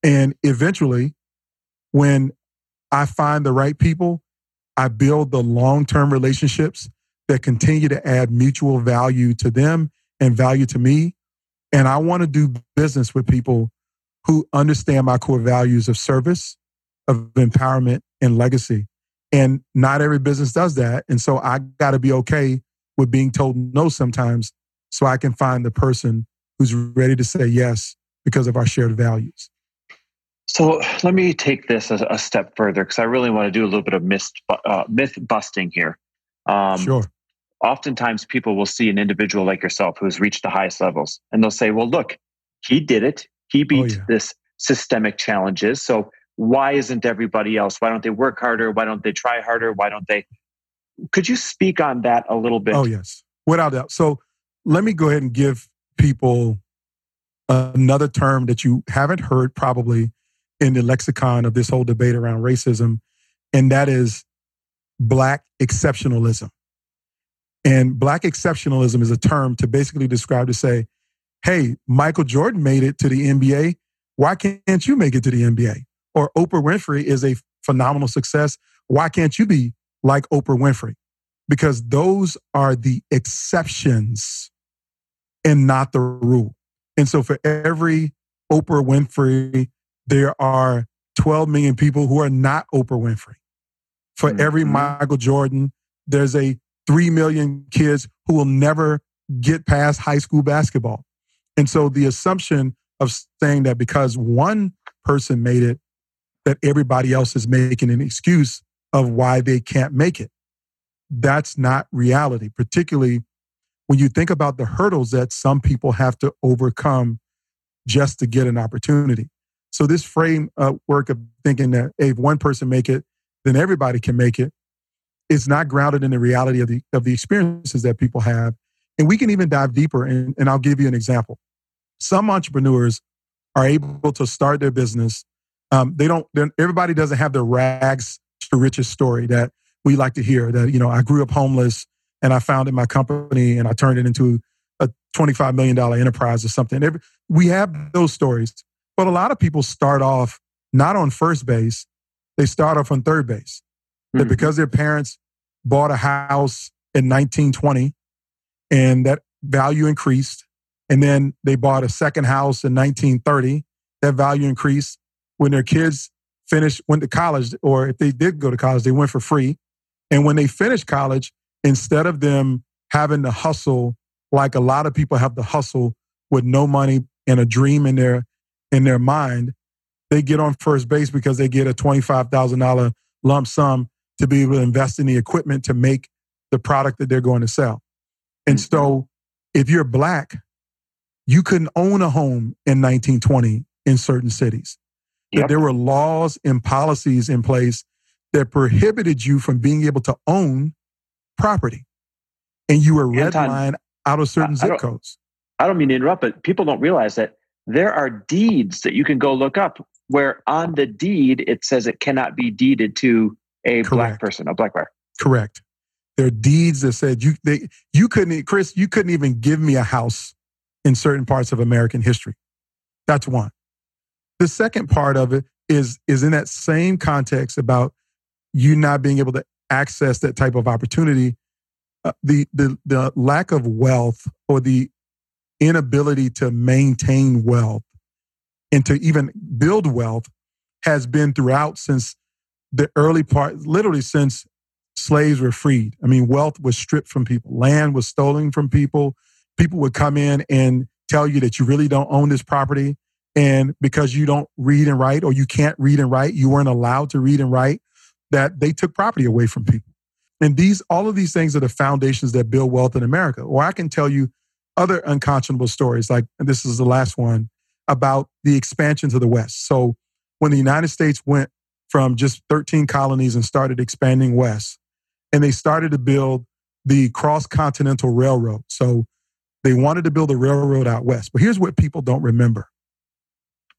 And eventually, when I find the right people, I build the long term relationships that continue to add mutual value to them and value to me. And I want to do business with people who understand my core values of service, of empowerment, and legacy. And not every business does that. And so I got to be okay with being told no sometimes so I can find the person who's ready to say yes because of our shared values. So let me take this a, a step further because I really want to do a little bit of myth, uh, myth busting here. Um, sure. Oftentimes, people will see an individual like yourself who's reached the highest levels, and they'll say, "Well, look, he did it. He oh, beat oh, yeah. this systemic challenges. So why isn't everybody else? Why don't they work harder? Why don't they try harder? Why don't they?" Could you speak on that a little bit? Oh yes, without doubt. So let me go ahead and give people another term that you haven't heard probably in the lexicon of this whole debate around racism, and that is Black exceptionalism. And Black exceptionalism is a term to basically describe to say, hey, Michael Jordan made it to the NBA. Why can't you make it to the NBA? Or Oprah Winfrey is a phenomenal success. Why can't you be like Oprah Winfrey? Because those are the exceptions and not the rule. And so for every Oprah Winfrey there are 12 million people who are not Oprah Winfrey. For mm-hmm. every Michael Jordan, there's a 3 million kids who will never get past high school basketball. And so the assumption of saying that because one person made it, that everybody else is making an excuse of why they can't make it. That's not reality, particularly when you think about the hurdles that some people have to overcome just to get an opportunity. So this framework of thinking that hey, if one person make it, then everybody can make it, is not grounded in the reality of the of the experiences that people have. And we can even dive deeper. And, and I'll give you an example. Some entrepreneurs are able to start their business. Um, they don't. Everybody doesn't have the rags to riches story that we like to hear. That you know, I grew up homeless and I founded my company and I turned it into a $25 million enterprise or something. we have those stories. But a lot of people start off not on first base, they start off on third base. Mm-hmm. That because their parents bought a house in 1920 and that value increased, and then they bought a second house in 1930, that value increased. When their kids finished, went to college, or if they did go to college, they went for free. And when they finished college, instead of them having to hustle like a lot of people have to hustle with no money and a dream in their in their mind, they get on first base because they get a $25,000 lump sum to be able to invest in the equipment to make the product that they're going to sell. And mm-hmm. so if you're black, you couldn't own a home in 1920 in certain cities. Yep. There were laws and policies in place that prohibited you from being able to own property. And you were redlined out of certain I, zip codes. I don't mean to interrupt, but people don't realize that there are deeds that you can go look up where on the deed it says it cannot be deeded to a Correct. black person, a black buyer. Correct. There are deeds that said you they you couldn't Chris, you couldn't even give me a house in certain parts of American history. That's one. The second part of it is is in that same context about you not being able to access that type of opportunity, uh, the, the, the lack of wealth or the inability to maintain wealth and to even build wealth has been throughout since the early part, literally since slaves were freed. I mean, wealth was stripped from people, land was stolen from people. People would come in and tell you that you really don't own this property. And because you don't read and write, or you can't read and write, you weren't allowed to read and write, that they took property away from people. And these, all of these things are the foundations that build wealth in America. Or I can tell you other unconscionable stories, like, and this is the last one, about the expansion to the West. So when the United States went from just 13 colonies and started expanding west, and they started to build the cross continental railroad. So they wanted to build a railroad out west. But here's what people don't remember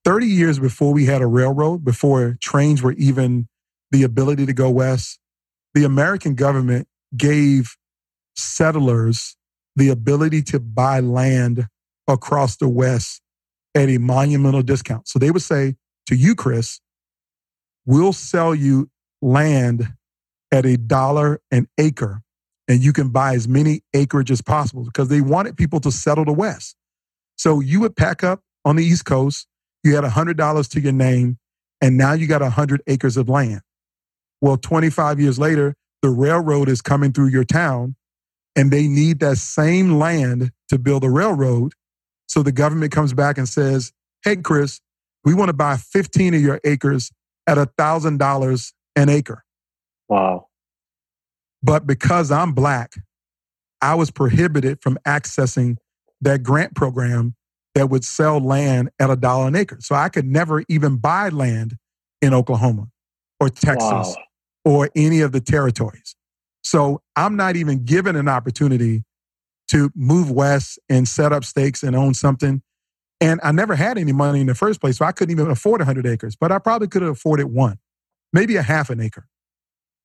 30 years before we had a railroad, before trains were even the ability to go west, the American government gave settlers the ability to buy land across the West at a monumental discount. So they would say to you, Chris, we'll sell you land at a dollar an acre and you can buy as many acreage as possible because they wanted people to settle the West. So you would pack up on the East Coast, you had $100 to your name, and now you got 100 acres of land. Well, 25 years later, the railroad is coming through your town and they need that same land to build a railroad. So the government comes back and says, Hey, Chris, we want to buy 15 of your acres at $1,000 an acre. Wow. But because I'm black, I was prohibited from accessing that grant program that would sell land at a dollar an acre. So I could never even buy land in Oklahoma or Texas wow. Or any of the territories. So I'm not even given an opportunity to move west and set up stakes and own something. And I never had any money in the first place, so I couldn't even afford 100 acres, but I probably could have afforded one, maybe a half an acre.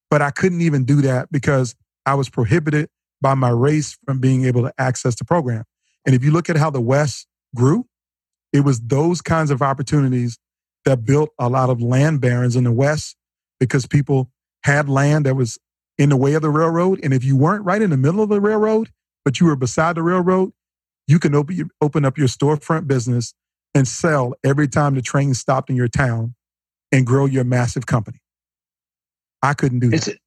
But I couldn't even do that because I was prohibited by my race from being able to access the program. And if you look at how the West grew, it was those kinds of opportunities that built a lot of land barons in the West because people had land that was in the way of the railroad. And if you weren't right in the middle of the railroad, but you were beside the railroad, you can open, open up your storefront business and sell every time the train stopped in your town and grow your massive company. I couldn't do it's, that.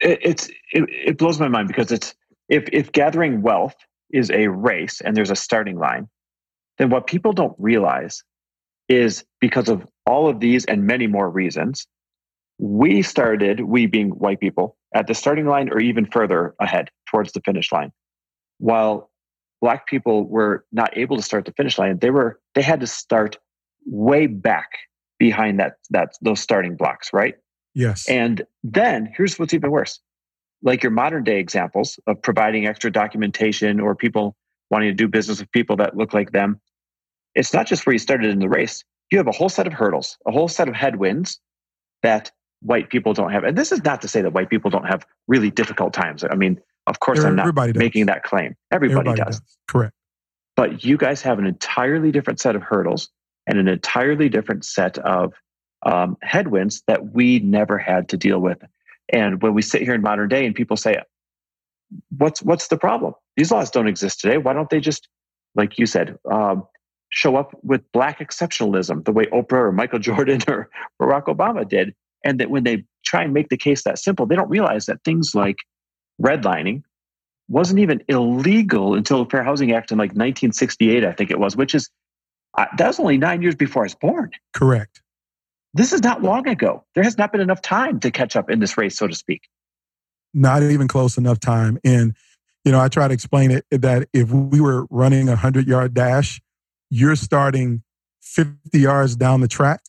It's it, it blows my mind because it's if if gathering wealth is a race and there's a starting line, then what people don't realize is because of all of these and many more reasons, we started, we being white people, at the starting line or even further ahead towards the finish line. While black people were not able to start the finish line, they were they had to start way back behind that that those starting blocks, right? Yes. And then here's what's even worse. Like your modern day examples of providing extra documentation or people wanting to do business with people that look like them. It's not just where you started in the race. You have a whole set of hurdles, a whole set of headwinds that white people don't have. And this is not to say that white people don't have really difficult times. I mean, of course, Everybody I'm not does. making that claim. Everybody, Everybody does. does. Correct. But you guys have an entirely different set of hurdles and an entirely different set of um, headwinds that we never had to deal with. And when we sit here in modern day and people say, "What's what's the problem? These laws don't exist today. Why don't they just, like you said, um, show up with black exceptionalism the way Oprah or Michael Jordan or Barack Obama did?" And that when they try and make the case that simple, they don't realize that things like redlining wasn't even illegal until the Fair Housing Act in like 1968, I think it was, which is uh, that was only nine years before I was born. Correct. This is not long ago. There has not been enough time to catch up in this race, so to speak. Not even close enough time. And, you know, I try to explain it that if we were running a 100 yard dash, you're starting 50 yards down the track,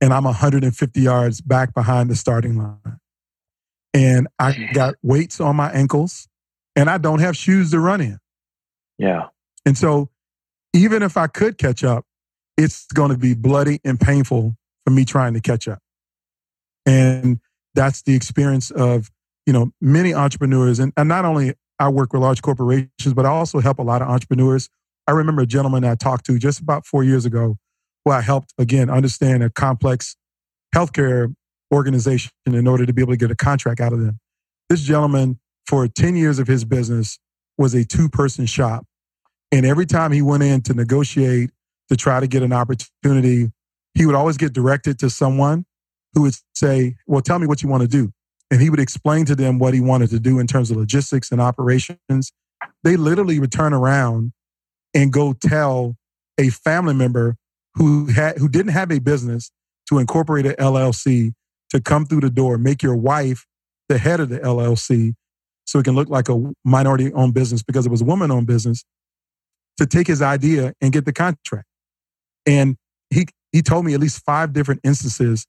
and I'm 150 yards back behind the starting line. And I got weights on my ankles, and I don't have shoes to run in. Yeah. And so, even if I could catch up, it's going to be bloody and painful for me trying to catch up. And that's the experience of, you know, many entrepreneurs. And, and not only I work with large corporations, but I also help a lot of entrepreneurs. I remember a gentleman I talked to just about four years ago who I helped, again, understand a complex healthcare organization in order to be able to get a contract out of them. This gentleman, for 10 years of his business, was a two person shop. And every time he went in to negotiate to try to get an opportunity, he would always get directed to someone who would say, Well, tell me what you want to do. And he would explain to them what he wanted to do in terms of logistics and operations. They literally would turn around and go tell a family member who had who didn't have a business to incorporate an LLC to come through the door, make your wife the head of the LLC so it can look like a minority owned business because it was a woman owned business to take his idea and get the contract. And he he told me at least five different instances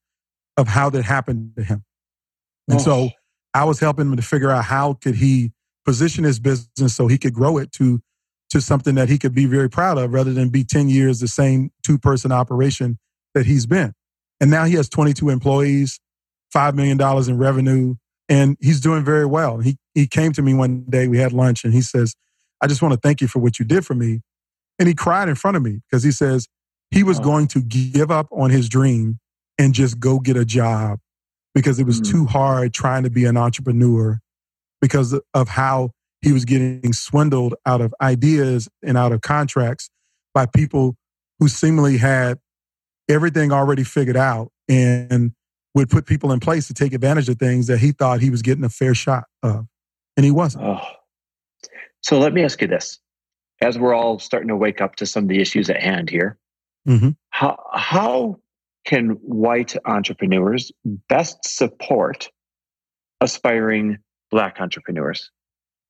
of how that happened to him. And oh. so I was helping him to figure out how could he position his business so he could grow it to to something that he could be very proud of rather than be 10 years the same two person operation that he's been. And now he has 22 employees, $5 million in revenue, and he's doing very well. He, he came to me one day, we had lunch, and he says, I just want to thank you for what you did for me. And he cried in front of me because he says he was going to give up on his dream and just go get a job because it was mm. too hard trying to be an entrepreneur because of how he was getting swindled out of ideas and out of contracts by people who seemingly had everything already figured out and would put people in place to take advantage of things that he thought he was getting a fair shot of. And he wasn't. Oh. So let me ask you this. As we're all starting to wake up to some of the issues at hand here, mm-hmm. how, how can white entrepreneurs best support aspiring black entrepreneurs?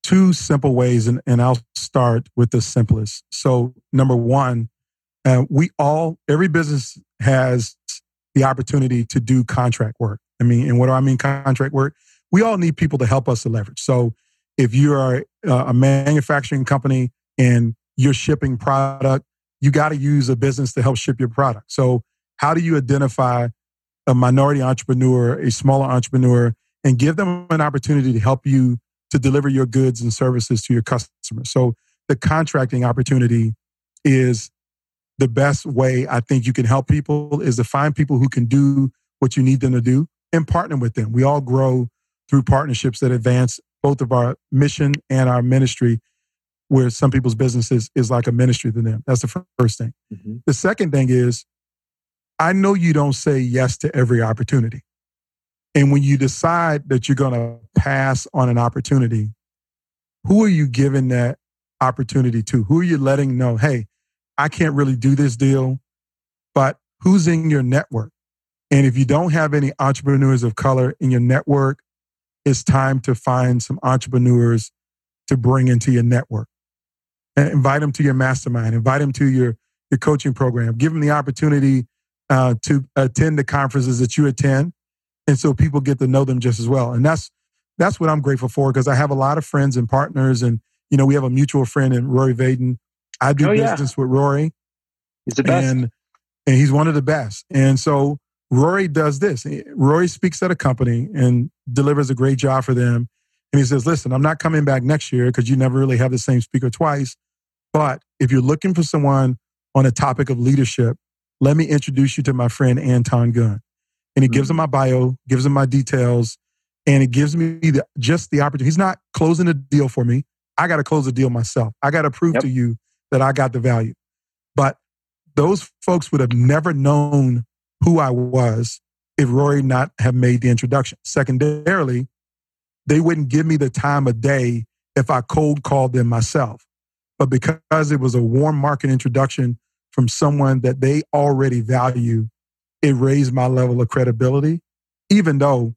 Two simple ways, and, and I'll start with the simplest. So, number one, uh, we all, every business has the opportunity to do contract work. I mean, and what do I mean contract work? We all need people to help us to leverage. So, if you are a manufacturing company and you're shipping product, you got to use a business to help ship your product. So, how do you identify a minority entrepreneur, a smaller entrepreneur, and give them an opportunity to help you to deliver your goods and services to your customers. So the contracting opportunity is the best way I think you can help people is to find people who can do what you need them to do and partner with them. We all grow through partnerships that advance both of our mission and our ministry, where some people's businesses is like a ministry to them. That's the first thing. Mm-hmm. The second thing is, I know you don't say yes to every opportunity. And when you decide that you're going to pass on an opportunity, who are you giving that opportunity to? Who are you letting know, hey, I can't really do this deal, but who's in your network? And if you don't have any entrepreneurs of color in your network, it's time to find some entrepreneurs to bring into your network. And invite them to your mastermind, invite them to your, your coaching program, give them the opportunity uh, to attend the conferences that you attend and so people get to know them just as well. And that's that's what i'm grateful for because i have a lot of friends and partners and you know we have a mutual friend in rory vaden. I do oh, business yeah. with rory. He's the best. And and he's one of the best. And so rory does this. Rory speaks at a company and delivers a great job for them. And he says listen i'm not coming back next year because you never really have the same speaker twice. But if you're looking for someone on a topic of leadership let me introduce you to my friend anton gunn and he mm-hmm. gives him my bio, gives him my details, and it gives me the, just the opportunity. He's not closing a deal for me. I got to close a deal myself. I got to prove yep. to you that I got the value. But those folks would have never known who I was if Rory not have made the introduction. Secondarily, they wouldn't give me the time of day if I cold called them myself. But because it was a warm market introduction from someone that they already value it raised my level of credibility, even though,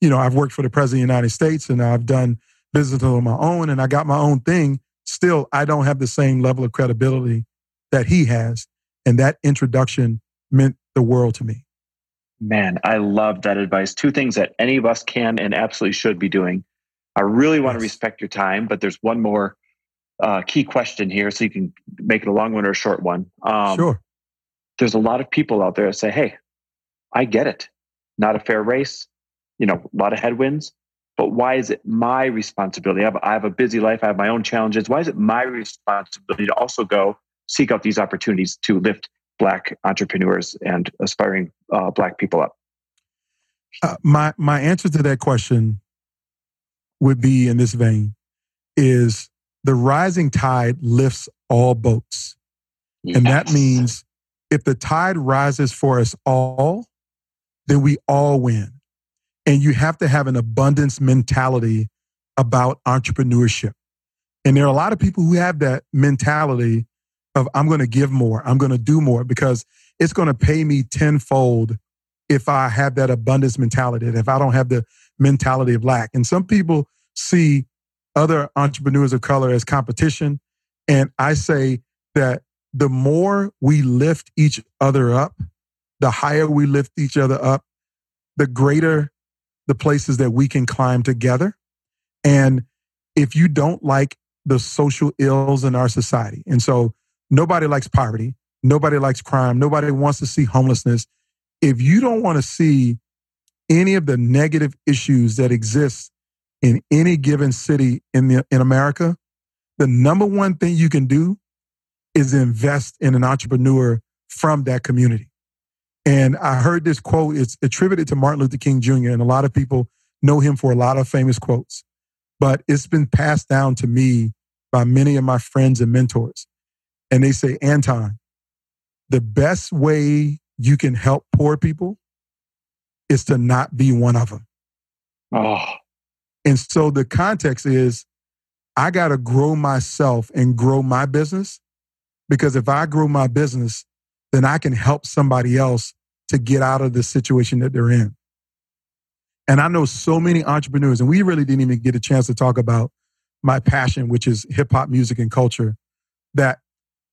you know, I've worked for the president of the United States and I've done business on my own and I got my own thing. Still, I don't have the same level of credibility that he has. And that introduction meant the world to me. Man, I love that advice. Two things that any of us can and absolutely should be doing. I really want to respect your time, but there's one more uh, key question here, so you can make it a long one or a short one. Um, sure there's a lot of people out there that say, hey, I get it. Not a fair race, you know, a lot of headwinds. But why is it my responsibility? I have, I have a busy life. I have my own challenges. Why is it my responsibility to also go seek out these opportunities to lift Black entrepreneurs and aspiring uh, Black people up? Uh, my my answer to that question would be in this vein is the rising tide lifts all boats. Yes. And that means if the tide rises for us all, then we all win. And you have to have an abundance mentality about entrepreneurship. And there are a lot of people who have that mentality of, I'm going to give more, I'm going to do more because it's going to pay me tenfold if I have that abundance mentality, and if I don't have the mentality of lack. And some people see other entrepreneurs of color as competition. And I say that the more we lift each other up, the higher we lift each other up, the greater the places that we can climb together. And if you don't like the social ills in our society, and so nobody likes poverty, nobody likes crime, nobody wants to see homelessness. If you don't want to see any of the negative issues that exist in any given city in the, in America, the number one thing you can do is invest in an entrepreneur from that community. And I heard this quote, it's attributed to Martin Luther King Jr., and a lot of people know him for a lot of famous quotes, but it's been passed down to me by many of my friends and mentors. And they say, Anton, the best way you can help poor people is to not be one of them. Oh. And so the context is I got to grow myself and grow my business because if I grow my business, then I can help somebody else to get out of the situation that they're in. And I know so many entrepreneurs, and we really didn't even get a chance to talk about my passion, which is hip hop music and culture, that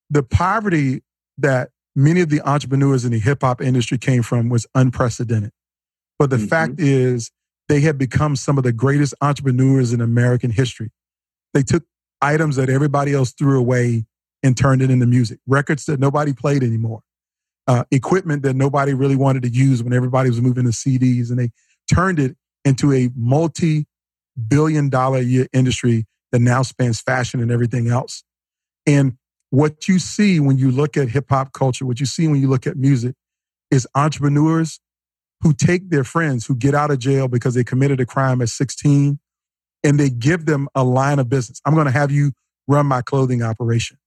the poverty that many of the entrepreneurs in the hip hop industry came from was unprecedented. But the mm-hmm. fact is, they have become some of the greatest entrepreneurs in American history. They took items that everybody else threw away and turned it into music, records that nobody played anymore, uh, equipment that nobody really wanted to use when everybody was moving to CDs, and they turned it into a multi billion dollar year industry that now spans fashion and everything else. And what you see when you look at hip hop culture, what you see when you look at music, is entrepreneurs who take their friends who get out of jail because they committed a crime at 16 and they give them a line of business. I'm going to have you run my clothing operation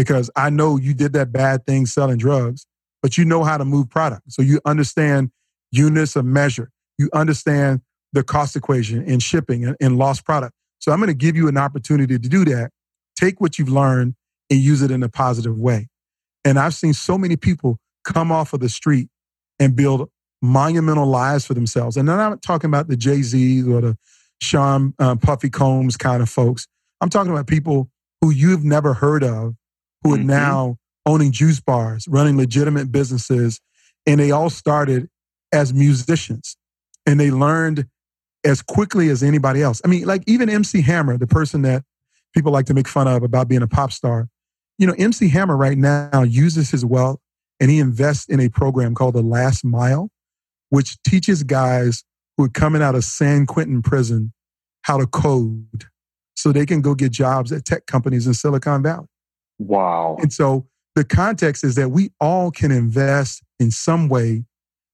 because I know you did that bad thing selling drugs, but you know how to move product. So you understand units of measure. You understand the cost equation in shipping and, and lost product. So I'm going to give you an opportunity to do that. Take what you've learned and use it in a positive way. And I've seen so many people come off of the street and build monumental lives for themselves. And I'm not talking about the Jay Z's or the Sean um, Puffy Combs kind of folks. I'm talking about people who you've never heard of who mm-hmm. are now owning juice bars, running legitimate businesses. And they all started as musicians and they learned as quickly as anybody else. I mean, like even MC Hammer, the person that people like to make fun of about being a pop star, you know, MC Hammer right now uses his wealth and he invests in a program called the Last Mile, which teaches guys who are coming out of San Quentin prison how to code so they can go get jobs at tech companies in Silicon Valley. Wow. And so the context is that we all can invest in some way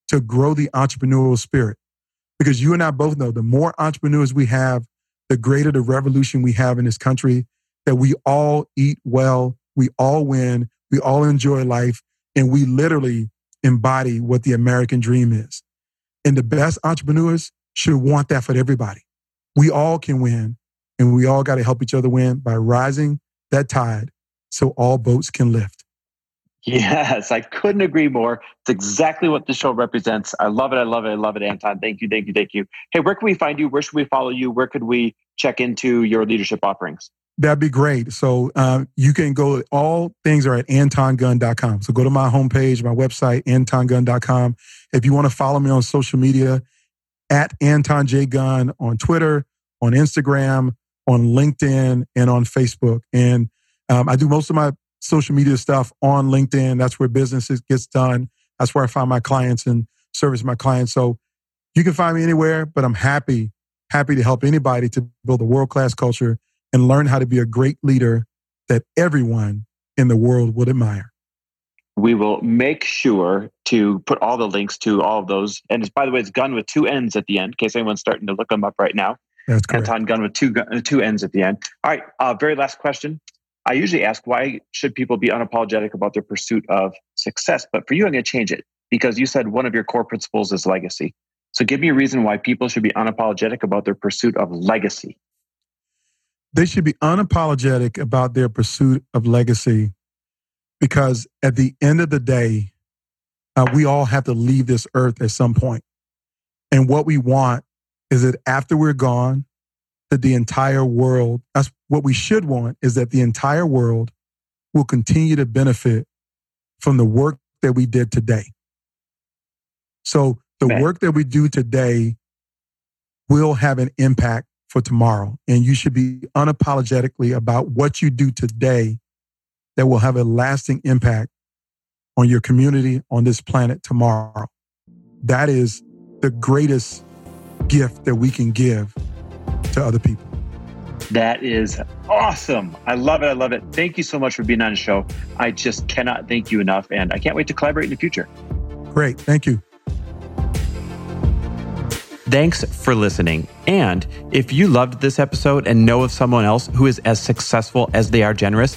to grow the entrepreneurial spirit. Because you and I both know the more entrepreneurs we have, the greater the revolution we have in this country, that we all eat well, we all win, we all enjoy life, and we literally embody what the American dream is. And the best entrepreneurs should want that for everybody. We all can win, and we all got to help each other win by rising that tide so all boats can lift. Yes, I couldn't agree more. It's exactly what the show represents. I love it. I love it. I love it, Anton. Thank you. Thank you. Thank you. Hey, where can we find you? Where should we follow you? Where could we check into your leadership offerings? That'd be great. So uh, you can go, all things are at antongunn.com. So go to my homepage, my website, antongunn.com. If you want to follow me on social media, at Anton J. Gunn on Twitter, on Instagram, on LinkedIn, and on Facebook. And um, I do most of my social media stuff on LinkedIn. That's where business gets done. That's where I find my clients and service my clients. So you can find me anywhere, but I'm happy, happy to help anybody to build a world class culture and learn how to be a great leader that everyone in the world would admire. we will make sure to put all the links to all of those. And it's, by the way, it's Gunn with two ends at the end, in case anyone's starting to look them up right now. That's correct. Anton Gunn with two two ends at the end. All right. Uh, very last question. I usually ask why should people be unapologetic about their pursuit of success, but for you, I'm going to change it because you said one of your core principles is legacy. So give me a reason why people should be unapologetic about their pursuit of legacy. They should be unapologetic about their pursuit of legacy because at the end of the day, uh, we all have to leave this earth at some point. And what we want is that after we're gone, that the entire world, that's what we should want, is that the entire world will continue to benefit from the work that we did today. So the Man. work that we do today will have an impact for tomorrow. And you should be unapologetically about what you do today that will have a lasting impact on your community on this planet tomorrow. That is the greatest gift that we can give to other people. That is awesome. I love it. I love it. Thank you so much for being on the show. I just cannot thank you enough. And I can't wait to collaborate in the future. Great. Thank you. Thanks for listening. And if you loved this episode and know of someone else who is as successful as they are generous,